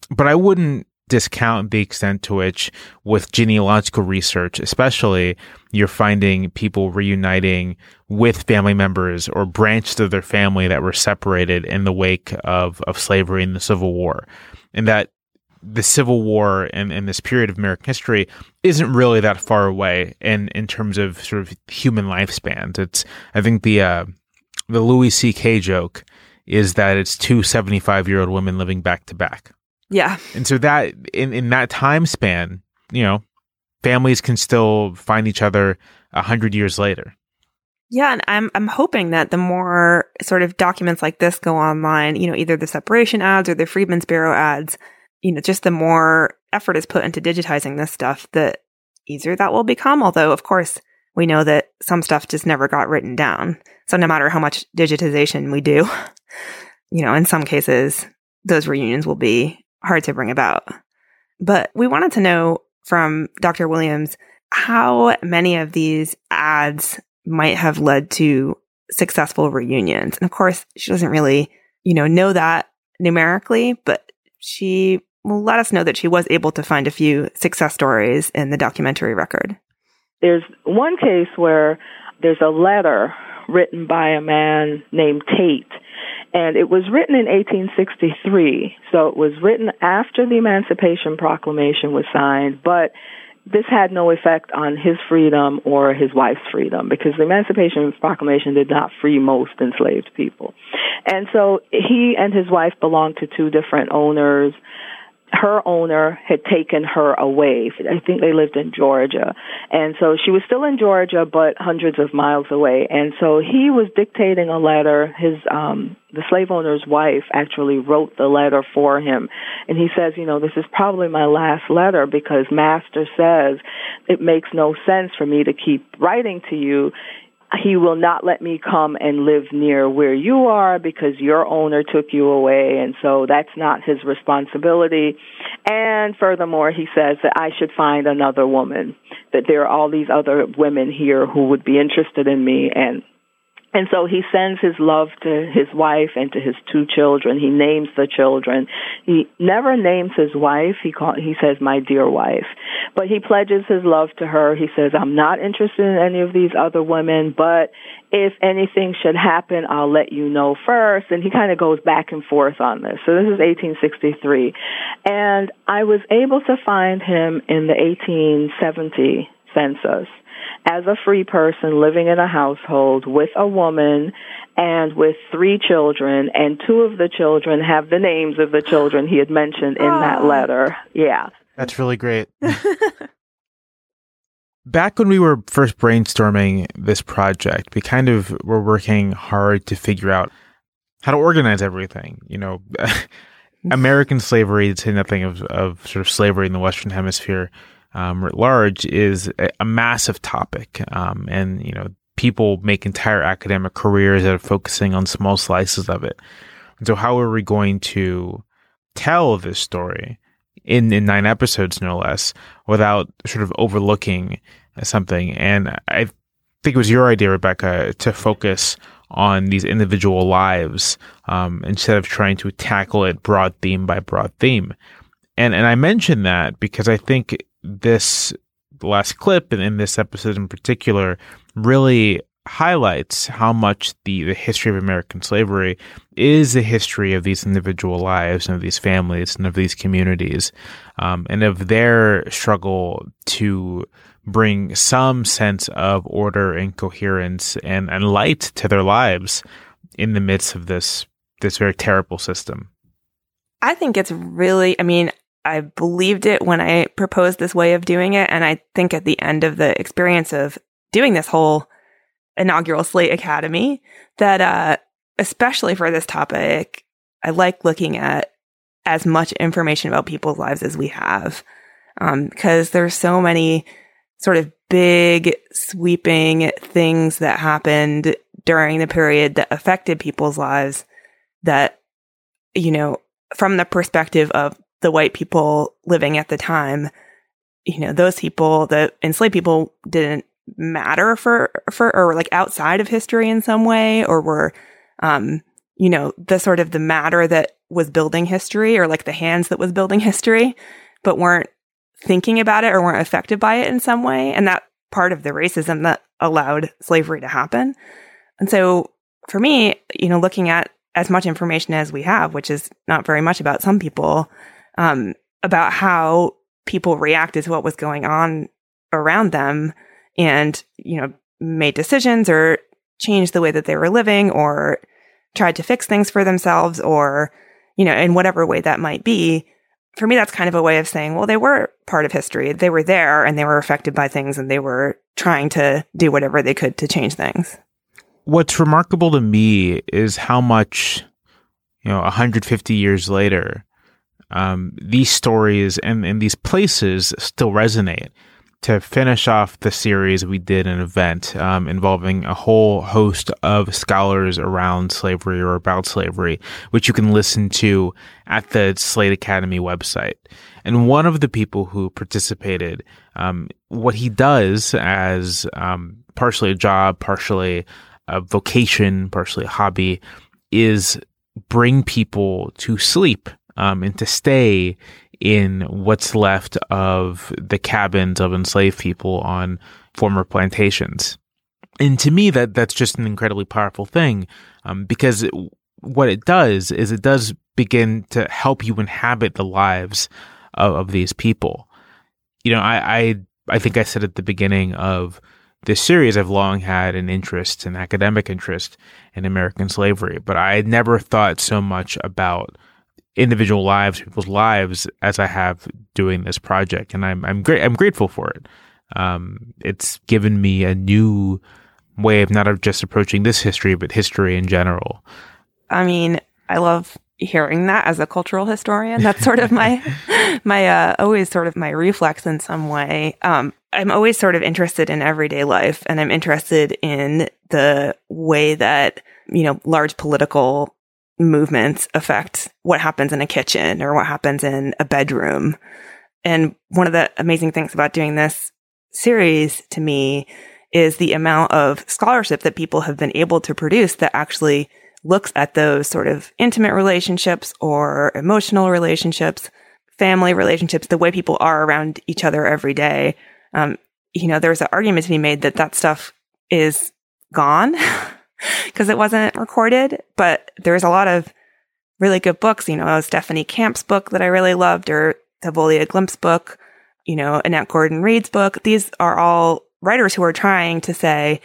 But I wouldn't discount the extent to which, with genealogical research, especially, you're finding people reuniting with family members or branches of their family that were separated in the wake of, of slavery and the Civil War. And that the Civil War and, and this period of American history isn't really that far away in, in terms of sort of human lifespans. It's, I think the, uh, the Louis C.K. joke is that it's two 75 year old women living back to back. Yeah. And so that in, in that time span, you know, families can still find each other a hundred years later. Yeah, and I'm I'm hoping that the more sort of documents like this go online, you know, either the separation ads or the Freedmen's Bureau ads, you know, just the more effort is put into digitizing this stuff, the easier that will become. Although, of course, we know that some stuff just never got written down. So no matter how much digitization we do, you know, in some cases, those reunions will be hard to bring about. But we wanted to know from Dr. Williams how many of these ads might have led to successful reunions. And of course, she doesn't really, you know, know that numerically, but she will let us know that she was able to find a few success stories in the documentary record. There's one case where there's a letter written by a man named Tate. And it was written in 1863, so it was written after the Emancipation Proclamation was signed, but this had no effect on his freedom or his wife's freedom because the Emancipation Proclamation did not free most enslaved people. And so he and his wife belonged to two different owners her owner had taken her away. I think they lived in Georgia. And so she was still in Georgia, but hundreds of miles away. And so he was dictating a letter. His, um, the slave owner's wife actually wrote the letter for him. And he says, you know, this is probably my last letter because master says it makes no sense for me to keep writing to you he will not let me come and live near where you are because your owner took you away and so that's not his responsibility. And furthermore he says that I should find another woman that there are all these other women here who would be interested in me and and so he sends his love to his wife and to his two children. He names the children. He never names his wife. He call, he says, my dear wife. But he pledges his love to her. He says, I'm not interested in any of these other women, but if anything should happen, I'll let you know first. And he kind of goes back and forth on this. So this is 1863. And I was able to find him in the 1870 census as a free person living in a household with a woman and with three children, and two of the children have the names of the children he had mentioned in that letter. Yeah. That's really great. Back when we were first brainstorming this project, we kind of were working hard to figure out how to organize everything. You know, American slavery, to say nothing of, of sort of slavery in the Western Hemisphere, um, writ large is a, a massive topic. Um, and, you know, people make entire academic careers that are focusing on small slices of it. And so how are we going to tell this story in, in nine episodes, no less, without sort of overlooking something? And I think it was your idea, Rebecca, to focus on these individual lives um, instead of trying to tackle it broad theme by broad theme. And and I mention that because I think this last clip and in this episode in particular really highlights how much the, the history of American slavery is the history of these individual lives and of these families and of these communities um, and of their struggle to bring some sense of order and coherence and, and light to their lives in the midst of this this very terrible system. I think it's really I mean, I believed it when I proposed this way of doing it. And I think at the end of the experience of doing this whole inaugural Slate Academy, that, uh, especially for this topic, I like looking at as much information about people's lives as we have. Um, cause there's so many sort of big sweeping things that happened during the period that affected people's lives that, you know, from the perspective of the white people living at the time, you know, those people, the enslaved people didn't matter for, for, or like outside of history in some way, or were, um, you know, the sort of the matter that was building history or like the hands that was building history, but weren't thinking about it or weren't affected by it in some way. And that part of the racism that allowed slavery to happen. And so for me, you know, looking at as much information as we have, which is not very much about some people, um, about how people reacted to what was going on around them and, you know, made decisions or changed the way that they were living or tried to fix things for themselves or, you know, in whatever way that might be. For me, that's kind of a way of saying, well, they were part of history. They were there and they were affected by things and they were trying to do whatever they could to change things. What's remarkable to me is how much, you know, 150 years later, um, these stories and, and these places still resonate. To finish off the series, we did an event um, involving a whole host of scholars around slavery or about slavery, which you can listen to at the Slate Academy website. And one of the people who participated, um, what he does as um, partially a job, partially a vocation, partially a hobby, is bring people to sleep um, and to stay in what's left of the cabins of enslaved people on former plantations. And to me, that that's just an incredibly powerful thing, um, because it, what it does is it does begin to help you inhabit the lives of, of these people. You know, I, I I think I said at the beginning of this series, I've long had an interest, an academic interest in American slavery, but I had never thought so much about individual lives, people's lives, as I have doing this project, and I'm I'm great. I'm grateful for it. Um, it's given me a new way of not of just approaching this history, but history in general. I mean, I love hearing that as a cultural historian. That's sort of my my uh, always sort of my reflex in some way. Um, I'm always sort of interested in everyday life, and I'm interested in the way that you know large political movements affect what happens in a kitchen or what happens in a bedroom. And one of the amazing things about doing this series to me is the amount of scholarship that people have been able to produce that actually looks at those sort of intimate relationships or emotional relationships, family relationships, the way people are around each other every day. Um, you know, there's an argument to be made that that stuff is gone because it wasn't recorded, but there's a lot of really good books, you know, Stephanie Camp's book that I really loved or Thavolia Glymph's book, you know, Annette Gordon Reed's book. These are all writers who are trying to say,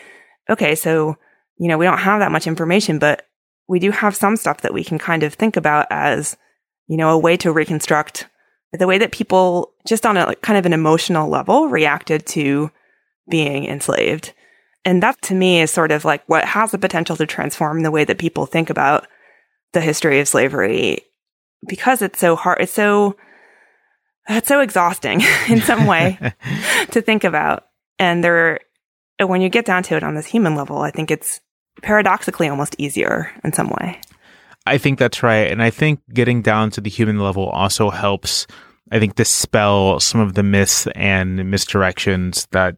okay, so, you know, we don't have that much information, but we do have some stuff that we can kind of think about as, you know, a way to reconstruct the way that people just on a like, kind of an emotional level reacted to being enslaved. And that to me is sort of like what has the potential to transform the way that people think about the history of slavery because it's so hard. It's so, it's so exhausting in some way to think about. And there, when you get down to it on this human level, I think it's paradoxically almost easier in some way. I think that's right. And I think getting down to the human level also helps, I think, dispel some of the myths and misdirections that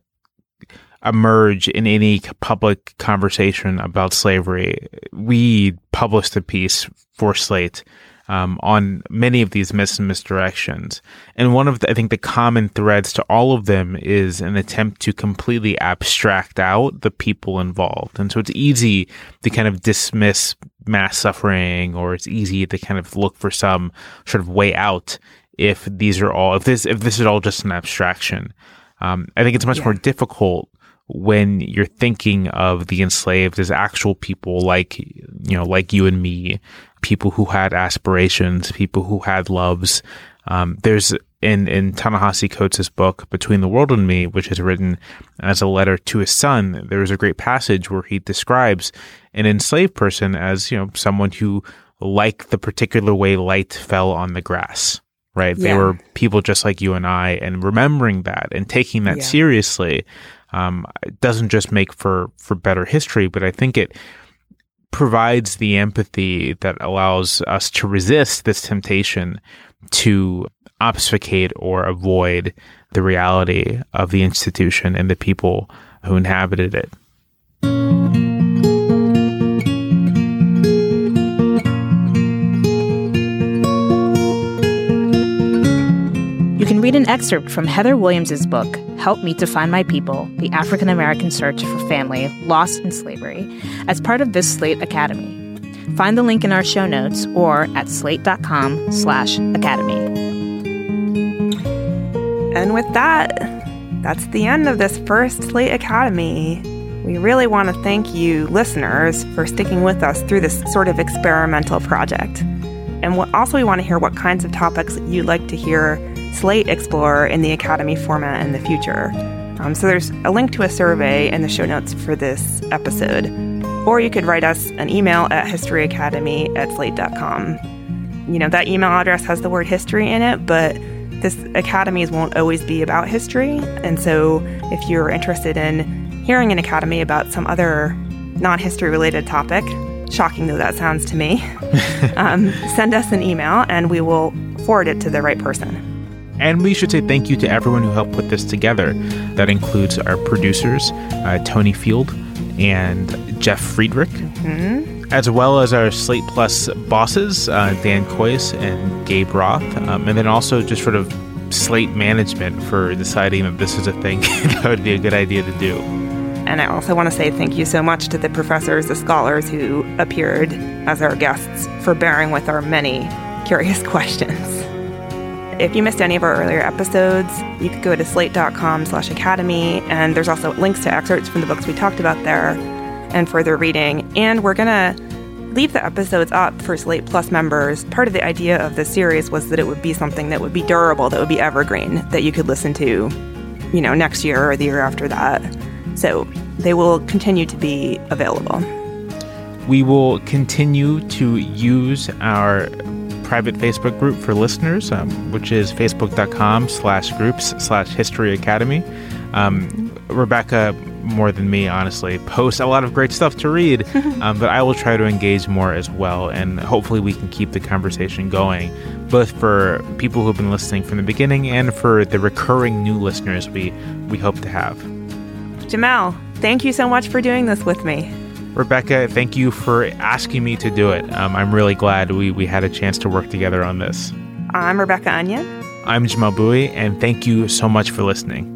emerge in any public conversation about slavery. We published a piece for Slate um, on many of these mis misdirections. And one of the, I think the common threads to all of them is an attempt to completely abstract out the people involved. And so it's easy to kind of dismiss mass suffering or it's easy to kind of look for some sort of way out if these are all, if this, if this is all just an abstraction. Um, I think it's much yeah. more difficult when you're thinking of the enslaved as actual people like you know like you and me people who had aspirations, people who had loves. Um, there's in in Ta-Nehisi Coates' book Between the World and Me, which is written as a letter to his son. There is a great passage where he describes an enslaved person as you know someone who liked the particular way light fell on the grass. Right? Yeah. They were people just like you and I, and remembering that and taking that yeah. seriously um, doesn't just make for for better history, but I think it provides the empathy that allows us to resist this temptation to obfuscate or avoid the reality of the institution and the people who inhabited it. Read an excerpt from Heather Williams' book, Help Me to Find My People The African American Search for Family Lost in Slavery, as part of this Slate Academy. Find the link in our show notes or at slate.com slash academy. And with that, that's the end of this first Slate Academy. We really want to thank you, listeners, for sticking with us through this sort of experimental project. And also, we want to hear what kinds of topics you'd like to hear Slate Explorer in the Academy format in the future. Um, so there's a link to a survey in the show notes for this episode. Or you could write us an email at historyacademy at slate.com. You know, that email address has the word history in it, but this academies won't always be about history. And so if you're interested in hearing an academy about some other non history related topic, shocking though that sounds to me, um, send us an email and we will forward it to the right person. And we should say thank you to everyone who helped put this together. That includes our producers, uh, Tony Field and Jeff Friedrich, mm-hmm. as well as our Slate Plus bosses, uh, Dan Kois and Gabe Roth, um, and then also just sort of Slate management for deciding that this is a thing that would be a good idea to do. And I also want to say thank you so much to the professors, the scholars who appeared as our guests for bearing with our many curious questions. If you missed any of our earlier episodes, you could go to slate.com slash academy, and there's also links to excerpts from the books we talked about there and further reading. And we're going to leave the episodes up for Slate Plus members. Part of the idea of this series was that it would be something that would be durable, that would be evergreen, that you could listen to, you know, next year or the year after that. So they will continue to be available. We will continue to use our private Facebook group for listeners, um, which is facebook.com slash groups slash history academy. Um, Rebecca, more than me, honestly, posts a lot of great stuff to read, um, but I will try to engage more as well. And hopefully, we can keep the conversation going, both for people who've been listening from the beginning and for the recurring new listeners we, we hope to have. Jamelle, thank you so much for doing this with me. Rebecca, thank you for asking me to do it. Um, I'm really glad we, we had a chance to work together on this. I'm Rebecca Onion. I'm Jamelle Bouie, and thank you so much for listening.